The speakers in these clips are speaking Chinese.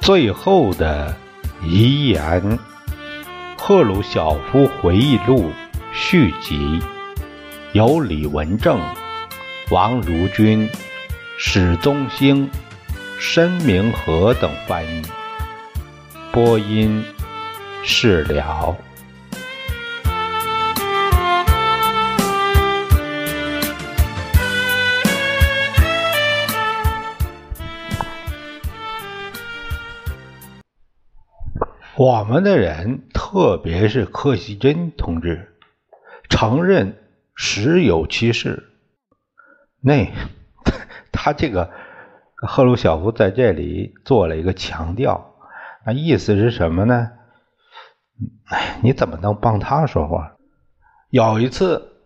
最后的遗言：赫鲁晓夫回忆录续集，由李文正、王如君、史宗兴、申明和等翻译，播音释了。我们的人，特别是柯西珍同志，承认实有其事。那 他这个赫鲁晓夫在这里做了一个强调，那意思是什么呢？哎，你怎么能帮他说话？有一次，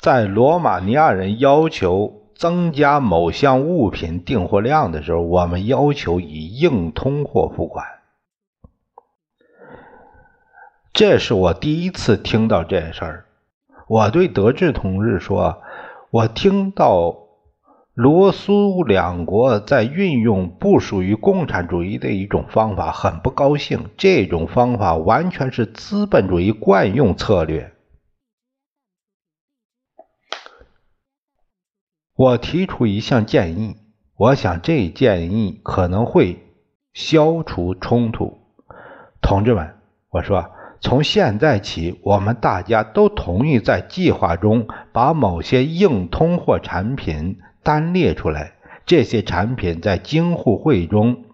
在罗马尼亚人要求增加某项物品订货量的时候，我们要求以硬通货付款。这是我第一次听到这事儿。我对德智同志说：“我听到罗苏两国在运用不属于共产主义的一种方法，很不高兴。这种方法完全是资本主义惯用策略。”我提出一项建议，我想这建议可能会消除冲突。同志们，我说。从现在起，我们大家都同意在计划中把某些硬通货产品单列出来。这些产品在京沪会中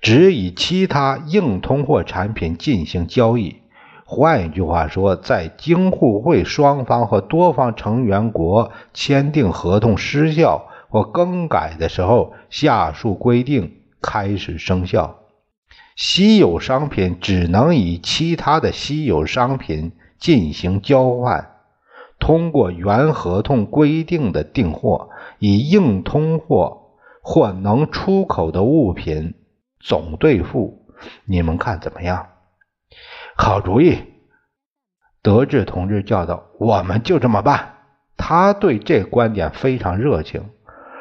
只与其他硬通货产品进行交易。换一句话说，在京沪会双方和多方成员国签订合同失效或更改的时候，下述规定开始生效。稀有商品只能以其他的稀有商品进行交换。通过原合同规定的订货，以硬通货或能出口的物品总兑付。你们看怎么样？好主意！德智同志叫道：“我们就这么办。”他对这观点非常热情，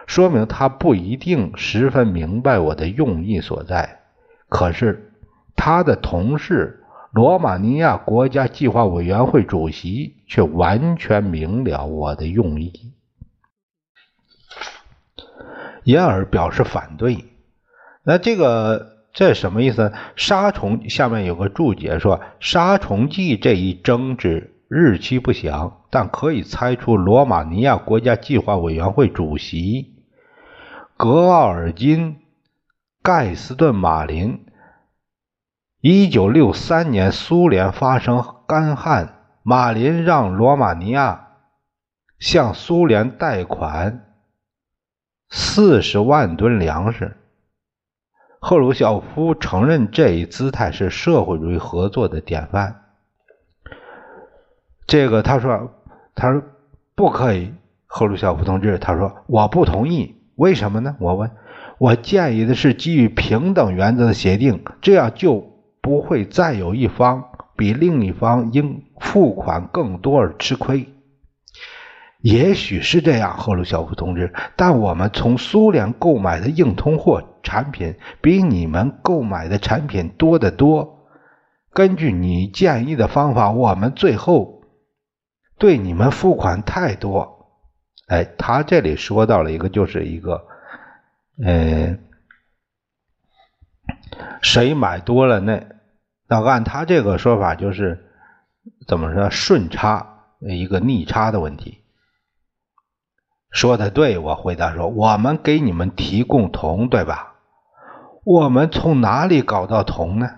说明他不一定十分明白我的用意所在。可是，他的同事罗马尼亚国家计划委员会主席却完全明了我的用意，因而表示反对。那这个这什么意思？杀虫下面有个注解说，杀虫剂这一争执日期不详，但可以猜出罗马尼亚国家计划委员会主席格奥尔金。盖斯顿·马林，一九六三年，苏联发生干旱，马林让罗马尼亚向苏联贷款四十万吨粮食。赫鲁晓夫承认这一姿态是社会主义合作的典范。这个他说，他说不可以。赫鲁晓夫同志，他说我不同意，为什么呢？我问。我建议的是基于平等原则的协定，这样就不会再有一方比另一方应付款更多而吃亏。也许是这样，赫鲁晓夫同志，但我们从苏联购买的硬通货产品比你们购买的产品多得多。根据你建议的方法，我们最后对你们付款太多。哎，他这里说到了一个，就是一个。呃，谁买多了那那按他这个说法就是怎么说顺差一个逆差的问题。说的对，我回答说，我们给你们提供铜，对吧？我们从哪里搞到铜呢？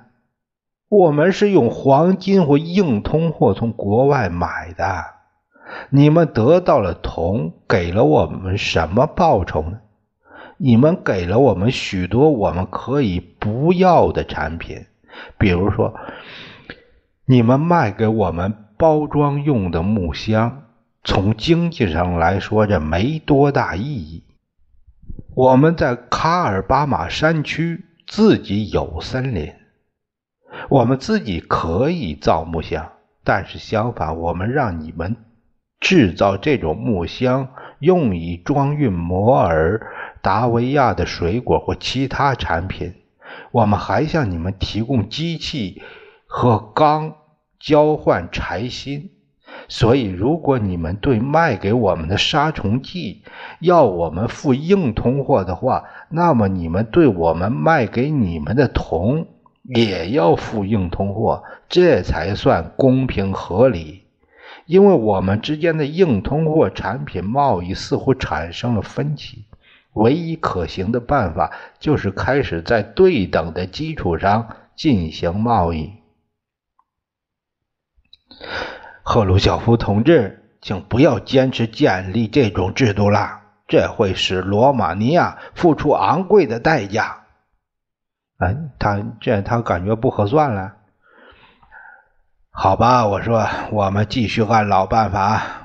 我们是用黄金或硬通货从国外买的。你们得到了铜，给了我们什么报酬呢？你们给了我们许多我们可以不要的产品，比如说，你们卖给我们包装用的木箱，从经济上来说，这没多大意义。我们在卡尔巴马山区自己有森林，我们自己可以造木箱，但是相反，我们让你们制造这种木箱，用以装运摩尔。达维亚的水果或其他产品，我们还向你们提供机器和钢交换柴薪。所以，如果你们对卖给我们的杀虫剂要我们付硬通货的话，那么你们对我们卖给你们的铜也要付硬通货，这才算公平合理。因为我们之间的硬通货产品贸易似乎产生了分歧，唯一可行的办法就是开始在对等的基础上进行贸易。赫鲁晓夫同志，请不要坚持建立这种制度了，这会使罗马尼亚付出昂贵的代价。哎，他这他感觉不合算了。好吧，我说，我们继续按老办法。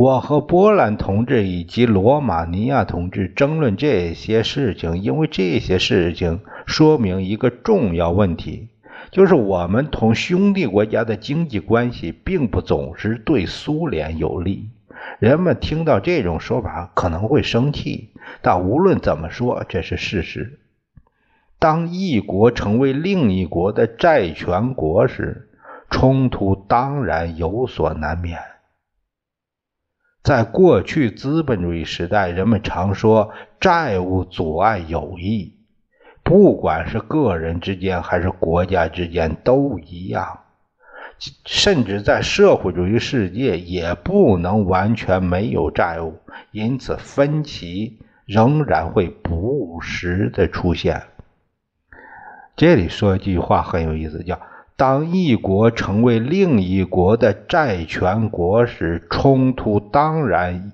我和波兰同志以及罗马尼亚同志争论这些事情，因为这些事情说明一个重要问题。就是我们同兄弟国家的经济关系并不总是对苏联有利。人们听到这种说法可能会生气，但无论怎么说，这是事实。当一国成为另一国的债权国时，冲突当然有所难免。在过去资本主义时代，人们常说债务阻碍友谊。不管是个人之间还是国家之间都一样，甚至在社会主义世界也不能完全没有债务，因此分歧仍然会不时的出现。这里说一句话很有意思，叫“当一国成为另一国的债权国时，冲突当然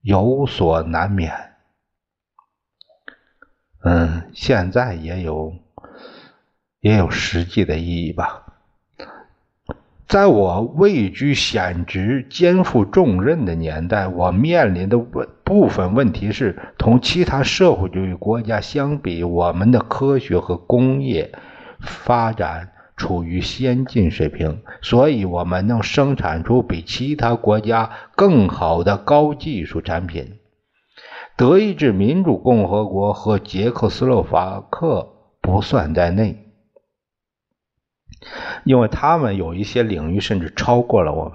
有所难免。”嗯，现在也有，也有实际的意义吧。在我位居显职、肩负重任的年代，我面临的问部分问题是：同其他社会主义国家相比，我们的科学和工业发展处于先进水平，所以我们能生产出比其他国家更好的高技术产品。德意志民主共和国和捷克斯洛伐克不算在内，因为他们有一些领域甚至超过了我们。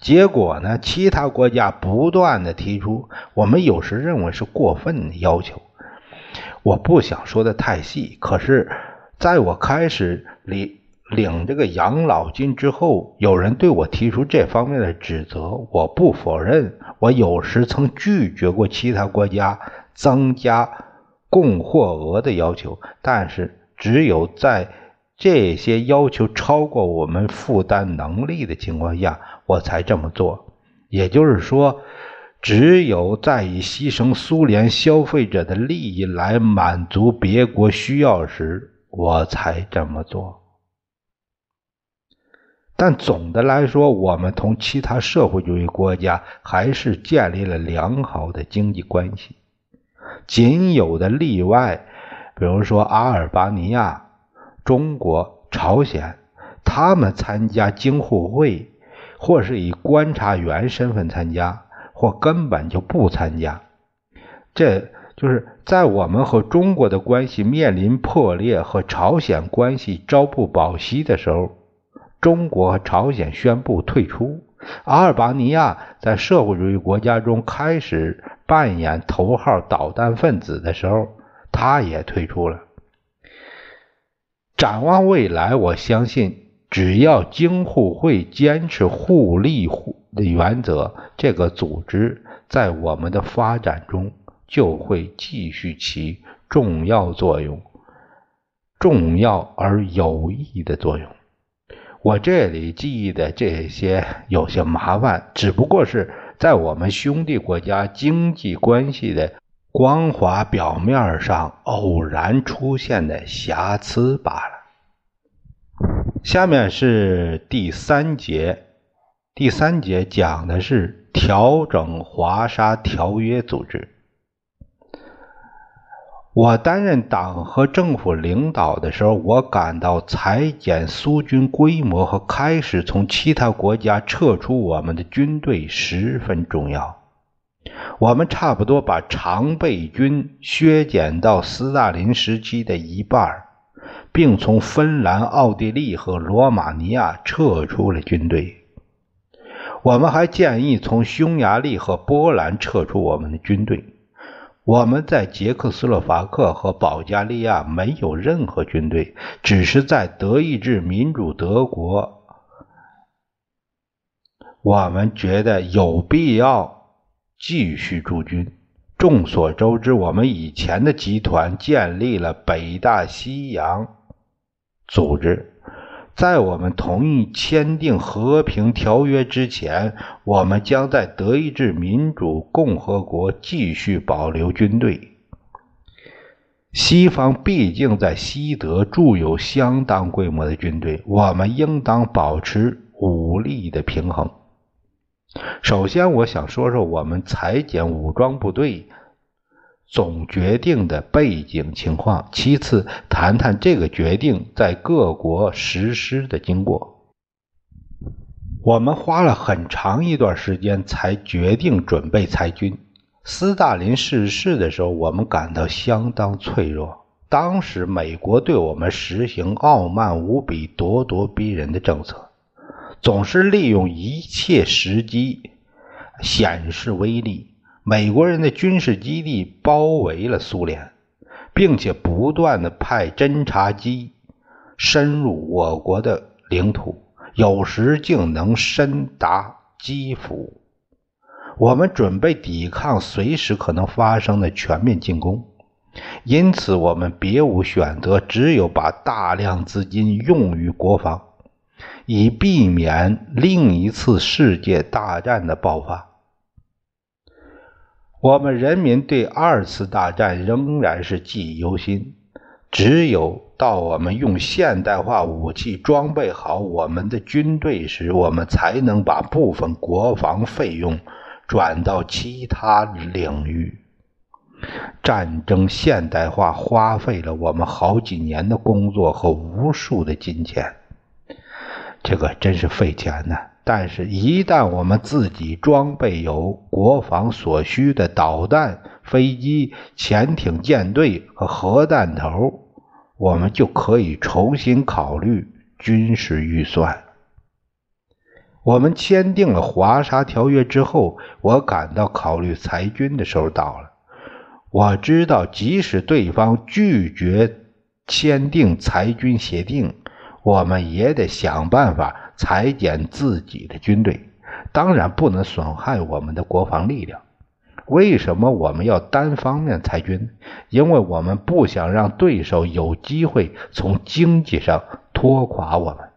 结果呢，其他国家不断的提出我们有时认为是过分的要求。我不想说的太细，可是在我开始领领这个养老金之后，有人对我提出这方面的指责，我不否认。我有时曾拒绝过其他国家增加供货额的要求，但是只有在这些要求超过我们负担能力的情况下，我才这么做。也就是说，只有在以牺牲苏联消费者的利益来满足别国需要时，我才这么做。但总的来说，我们同其他社会主义国家还是建立了良好的经济关系。仅有的例外，比如说阿尔巴尼亚、中国、朝鲜，他们参加京沪会，或是以观察员身份参加，或根本就不参加。这就是在我们和中国的关系面临破裂和朝鲜关系朝不保夕的时候。中国和朝鲜宣布退出，阿尔巴尼亚在社会主义国家中开始扮演头号导弹分子的时候，他也退出了。展望未来，我相信，只要京沪会坚持互利互的原则，这个组织在我们的发展中就会继续起重要作用，重要而有益的作用。我这里记忆的这些有些麻烦，只不过是在我们兄弟国家经济关系的光滑表面上偶然出现的瑕疵罢了。下面是第三节，第三节讲的是调整华沙条约组织。我担任党和政府领导的时候，我感到裁减苏军规模和开始从其他国家撤出我们的军队十分重要。我们差不多把常备军削减到斯大林时期的一半，并从芬兰、奥地利和罗马尼亚撤出了军队。我们还建议从匈牙利和波兰撤出我们的军队。我们在捷克斯洛伐克和保加利亚没有任何军队，只是在德意志民主德国，我们觉得有必要继续驻军。众所周知，我们以前的集团建立了北大西洋组织。在我们同意签订和平条约之前，我们将在德意志民主共和国继续保留军队。西方毕竟在西德驻有相当规模的军队，我们应当保持武力的平衡。首先，我想说说我们裁减武装部队。总决定的背景情况。其次，谈谈这个决定在各国实施的经过。我们花了很长一段时间才决定准备裁军。斯大林逝世的时候，我们感到相当脆弱。当时，美国对我们实行傲慢无比、咄咄逼人的政策，总是利用一切时机显示威力。美国人的军事基地包围了苏联，并且不断的派侦察机深入我国的领土，有时竟能深达基辅。我们准备抵抗随时可能发生的全面进攻，因此我们别无选择，只有把大量资金用于国防，以避免另一次世界大战的爆发。我们人民对二次大战仍然是记忆犹新。只有到我们用现代化武器装备好我们的军队时，我们才能把部分国防费用转到其他领域。战争现代化花费了我们好几年的工作和无数的金钱，这个真是费钱呐。但是，一旦我们自己装备有国防所需的导弹、飞机、潜艇舰队和核弹头，我们就可以重新考虑军事预算。我们签订了华沙条约之后，我感到考虑裁军的时候到了。我知道，即使对方拒绝签订裁军协定，我们也得想办法。裁减自己的军队，当然不能损害我们的国防力量。为什么我们要单方面裁军？因为我们不想让对手有机会从经济上拖垮我们。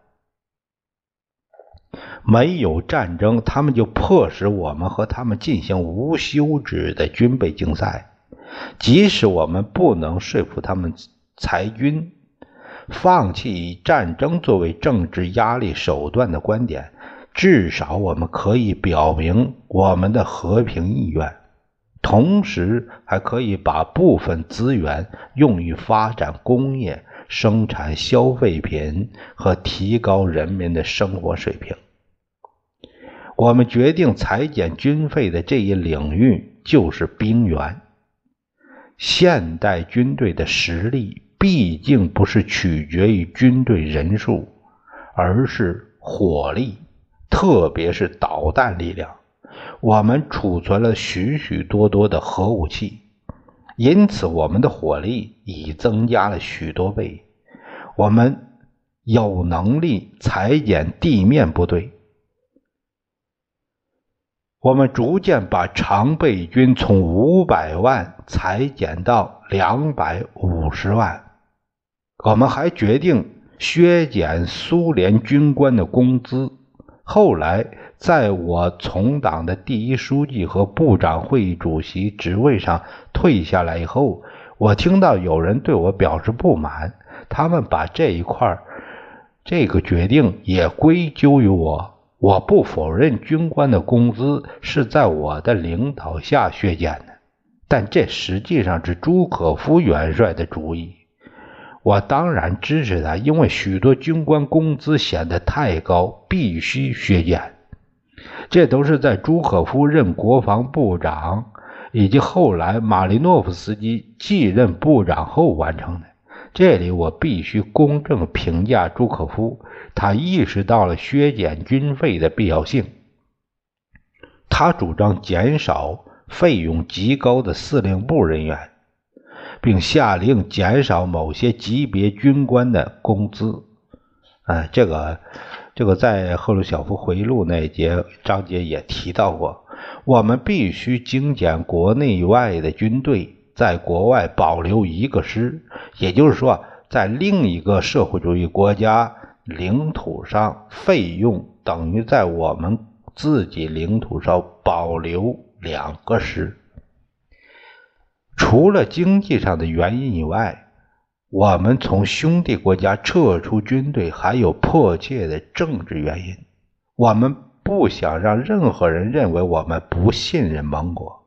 没有战争，他们就迫使我们和他们进行无休止的军备竞赛。即使我们不能说服他们裁军。放弃以战争作为政治压力手段的观点，至少我们可以表明我们的和平意愿，同时还可以把部分资源用于发展工业、生产消费品和提高人民的生活水平。我们决定裁减军费的这一领域就是兵源。现代军队的实力。毕竟不是取决于军队人数，而是火力，特别是导弹力量。我们储存了许许多多的核武器，因此我们的火力已增加了许多倍。我们有能力裁减地面部队。我们逐渐把常备军从五百万裁减到两百五十万。我们还决定削减苏联军官的工资。后来，在我从党的第一书记和部长会议主席职位上退下来以后，我听到有人对我表示不满，他们把这一块这个决定也归咎于我。我不否认军官的工资是在我的领导下削减的，但这实际上是朱可夫元帅的主意。我当然支持他，因为许多军官工资显得太高，必须削减。这都是在朱可夫任国防部长，以及后来马利诺夫斯基继任部长后完成的。这里我必须公正评价朱可夫，他意识到了削减军费的必要性。他主张减少费用极高的司令部人员，并下令减少某些级别军官的工资。哎，这个，这个在赫鲁晓夫回忆录那一节章节也提到过。我们必须精简国内外的军队，在国外保留一个师，也就是说，在另一个社会主义国家领土上，费用等于在我们。自己领土上保留两个师，除了经济上的原因以外，我们从兄弟国家撤出军队还有迫切的政治原因。我们不想让任何人认为我们不信任盟国。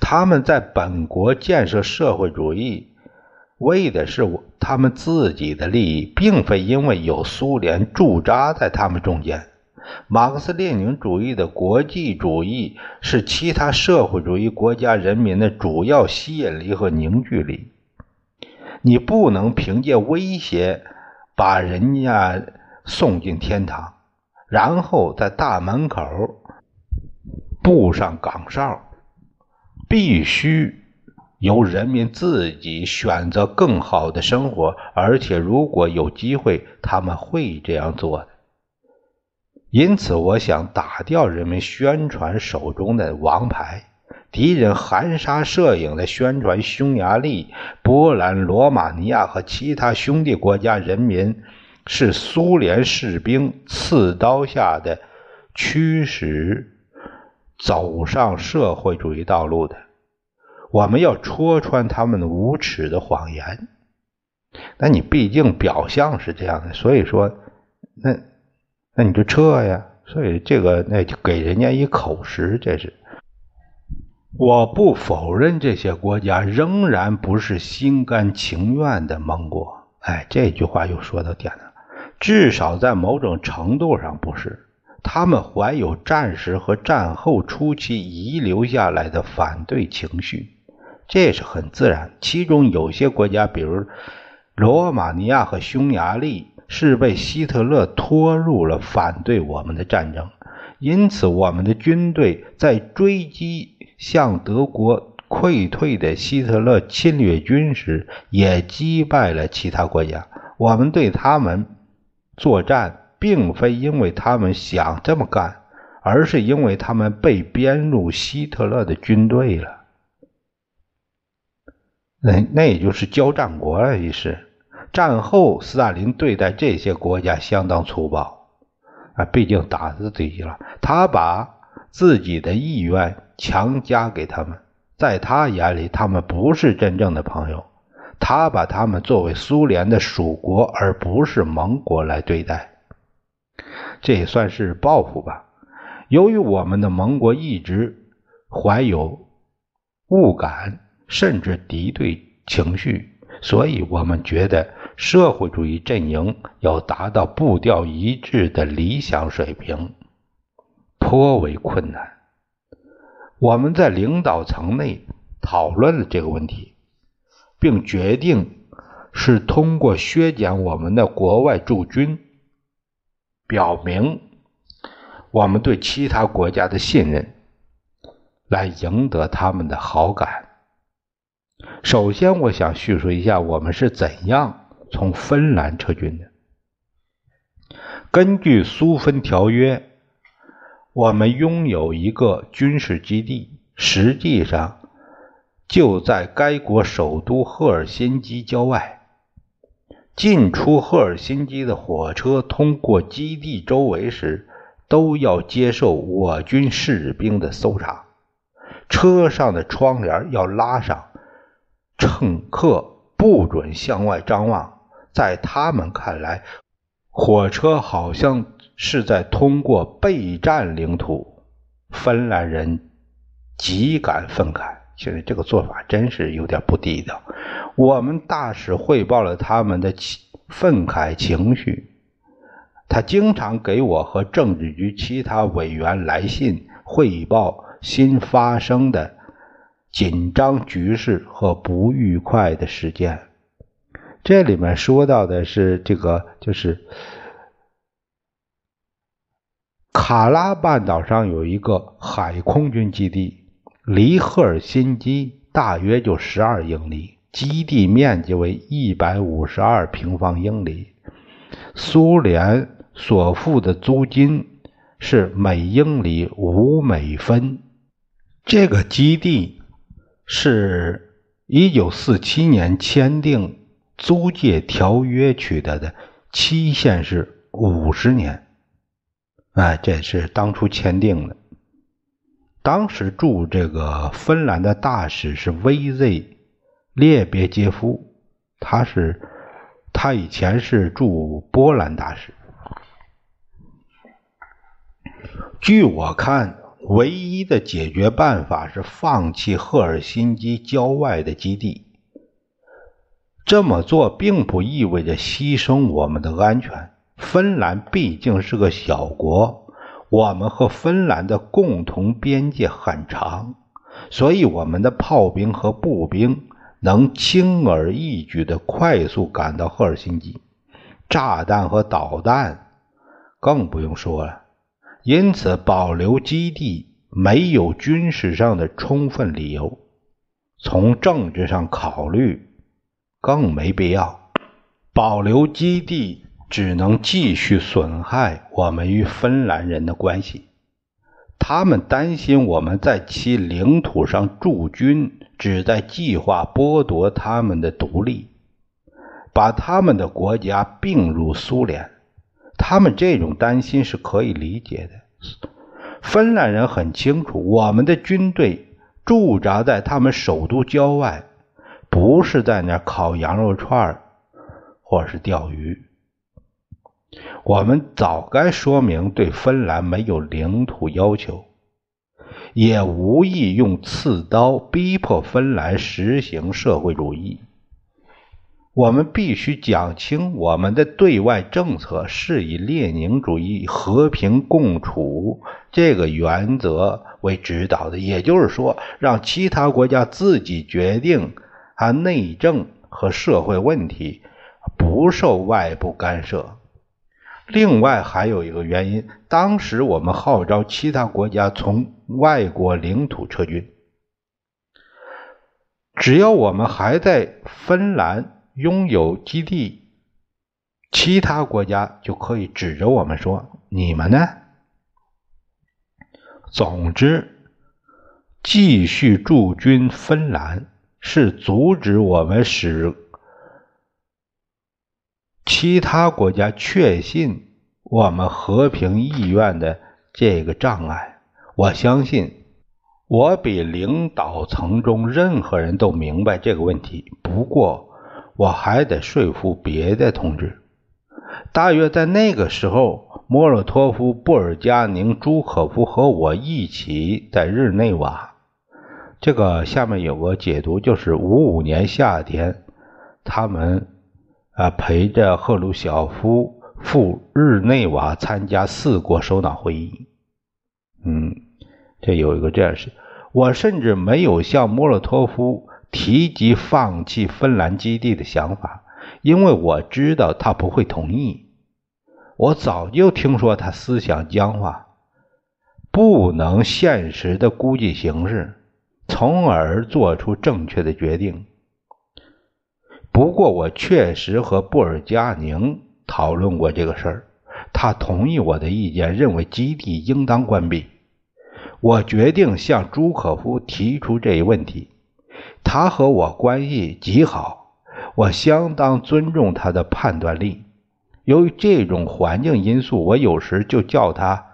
他们在本国建设社会主义，为的是。他们自己的利益，并非因为有苏联驻扎在他们中间。马克思列宁主义的国际主义是其他社会主义国家人民的主要吸引力和凝聚力。你不能凭借威胁把人家送进天堂，然后在大门口布上岗哨。必须。由人民自己选择更好的生活，而且如果有机会，他们会这样做的。因此，我想打掉人们宣传手中的王牌。敌人含沙射影的宣传匈牙利、波兰、罗马尼亚和其他兄弟国家人民是苏联士兵刺刀下的驱使，走上社会主义道路的。我们要戳穿他们无耻的谎言，那你毕竟表象是这样的，所以说，那那你就撤呀。所以这个那就给人家一口实，这是。我不否认这些国家仍然不是心甘情愿的盟国，哎，这句话又说到点了。至少在某种程度上不是，他们怀有战时和战后初期遗留下来的反对情绪。这是很自然。其中有些国家，比如罗马尼亚和匈牙利，是被希特勒拖入了反对我们的战争。因此，我们的军队在追击向德国溃退的希特勒侵略军时，也击败了其他国家。我们对他们作战，并非因为他们想这么干，而是因为他们被编入希特勒的军队了。那那也就是交战国了，一是战后斯大林对待这些国家相当粗暴啊，毕竟打死自己了。他把自己的意愿强加给他们，在他眼里，他们不是真正的朋友。他把他们作为苏联的属国，而不是盟国来对待，这也算是报复吧。由于我们的盟国一直怀有误感。甚至敌对情绪，所以我们觉得社会主义阵营要达到步调一致的理想水平颇为困难。我们在领导层内讨论了这个问题，并决定是通过削减我们的国外驻军，表明我们对其他国家的信任，来赢得他们的好感。首先，我想叙述一下我们是怎样从芬兰撤军的。根据苏芬条约，我们拥有一个军事基地，实际上就在该国首都赫尔辛基郊外。进出赫尔辛基的火车通过基地周围时，都要接受我军士兵的搜查，车上的窗帘要拉上。乘客不准向外张望，在他们看来，火车好像是在通过备战领土。芬兰人极感愤慨，现在这个做法真是有点不地道。我们大使汇报了他们的愤慨情绪，他经常给我和政治局其他委员来信汇报新发生的紧张局势和不愉快的事件。这里面说到的是这个，就是卡拉半岛上有一个海空军基地，离赫尔辛基大约就十二英里，基地面积为一百五十二平方英里，苏联。所付的租金是每英里五美分。这个基地是一九四七年签订租借条约取得的，期限是五十年。哎，这是当初签订的。当时驻这个芬兰的大使是 V.Z. 列别杰夫，他是他以前是驻波兰大使。据我看，唯一的解决办法是放弃赫尔辛基郊外的基地。这么做并不意味着牺牲我们的安全。芬兰毕竟是个小国，我们和芬兰的共同边界很长，所以我们的炮兵和步兵能轻而易举地快速赶到赫尔辛基。炸弹和导弹更不用说了。因此，保留基地没有军事上的充分理由，从政治上考虑更没必要。保留基地只能继续损害我们与芬兰人的关系。他们担心我们在其领土上驻军，旨在计划剥夺他们的独立，把他们的国家并入苏联。他们这种担心是可以理解的。芬兰人很清楚，我们的军队驻扎在他们首都郊外，不是在那烤羊肉串或是钓鱼。我们早该说明对芬兰没有领土要求，也无意用刺刀逼迫芬兰实行社会主义。我们必须讲清我们的对外政策是以列宁主义和平共处这个原则为指导的，也就是说，让其他国家自己决定他内政和社会问题，不受外部干涉。另外还有一个原因，当时我们号召其他国家从外国领土撤军，只要我们还在芬兰。拥有基地，其他国家就可以指着我们说：“你们呢？”总之，继续驻军芬兰是阻止我们使其他国家确信我们和平意愿的这个障碍。我相信，我比领导层中任何人都明白这个问题。不过，我还得说服别的同志。大约在那个时候，莫洛托夫、布尔加宁、朱可夫和我一起在日内瓦。这个下面有个解读，就是五五年夏天，他们啊陪着赫鲁晓夫赴日内瓦参加四国首脑会议。嗯，这有一个这样事。我甚至没有向莫洛托夫。提及放弃芬兰基地的想法，因为我知道他不会同意。我早就听说他思想僵化，不能现实的估计形势，从而做出正确的决定。不过，我确实和布尔加宁讨论过这个事儿，他同意我的意见，认为基地应当关闭。我决定向朱可夫提出这一问题。他和我关系极好，我相当尊重他的判断力。由于这种环境因素，我有时就叫他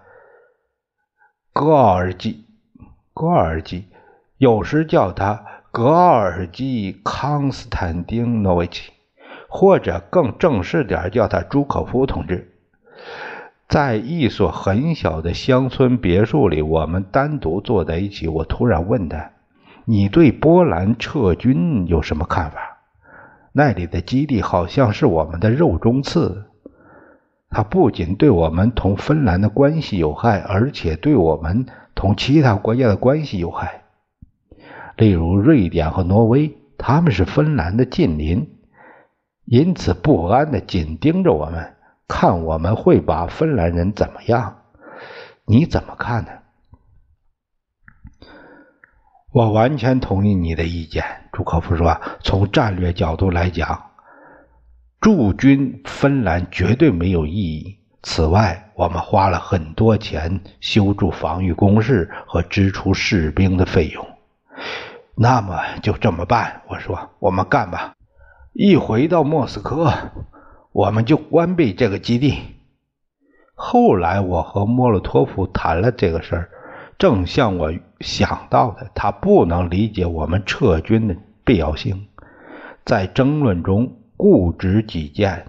格奥尔基，格奥尔基，有时叫他格奥尔基康斯坦丁诺维奇，或者更正式点叫他朱可夫同志。在一所很小的乡村别墅里，我们单独坐在一起。我突然问他。你对波兰撤军有什么看法？那里的基地好像是我们的肉中刺。它不仅对我们同芬兰的关系有害，而且对我们同其他国家的关系有害。例如，瑞典和挪威，他们是芬兰的近邻，因此不安的紧盯着我们，看我们会把芬兰人怎么样？你怎么看呢？我完全同意你的意见，朱可夫说。从战略角度来讲，驻军芬兰绝对没有意义。此外，我们花了很多钱修筑防御工事和支出士兵的费用。那么就这么办，我说，我们干吧。一回到莫斯科，我们就关闭这个基地。后来，我和莫洛托夫谈了这个事儿。正像我想到的，他不能理解我们撤军的必要性，在争论中固执己见。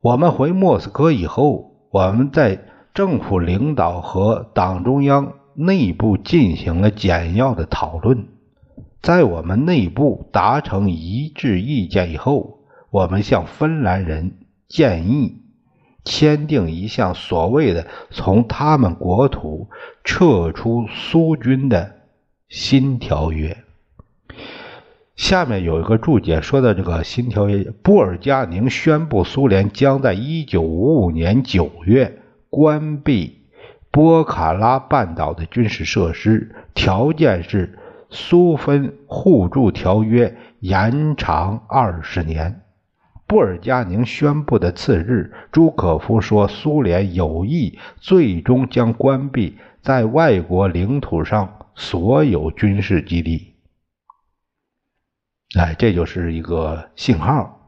我们回莫斯科以后，我们在政府领导和党中央内部进行了简要的讨论。在我们内部达成一致意见以后，我们向芬兰人建议。签订一项所谓的从他们国土撤出苏军的新条约。下面有一个注解说的这个新条约：布尔加宁宣布，苏联将在一九五五年九月关闭波卡拉半岛的军事设施，条件是苏芬互助条约延长二十年。布尔加宁宣布的次日，朱可夫说：“苏联有意最终将关闭在外国领土上所有军事基地。”哎，这就是一个信号。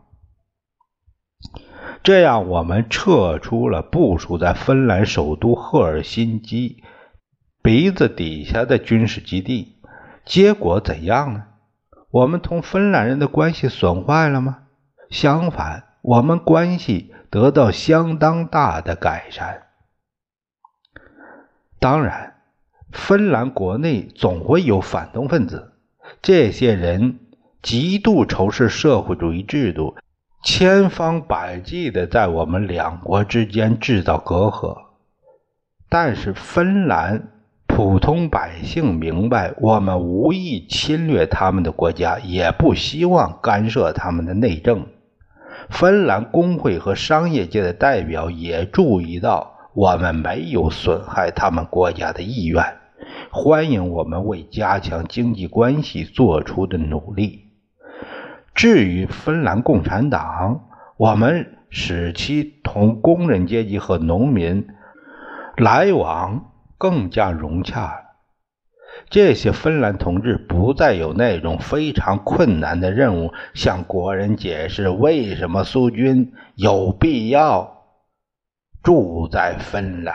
这样，我们撤出了部署在芬兰首都赫尔辛基鼻子底下的军事基地。结果怎样呢？我们同芬兰人的关系损坏了吗？相反，我们关系得到相当大的改善。当然，芬兰国内总会有反动分子，这些人极度仇视社会主义制度，千方百计的在我们两国之间制造隔阂。但是，芬兰普通百姓明白，我们无意侵略他们的国家，也不希望干涉他们的内政。芬兰工会和商业界的代表也注意到，我们没有损害他们国家的意愿，欢迎我们为加强经济关系做出的努力。至于芬兰共产党，我们使其同工人阶级和农民来往更加融洽。这些芬兰同志不再有那种非常困难的任务，向国人解释为什么苏军有必要住在芬兰。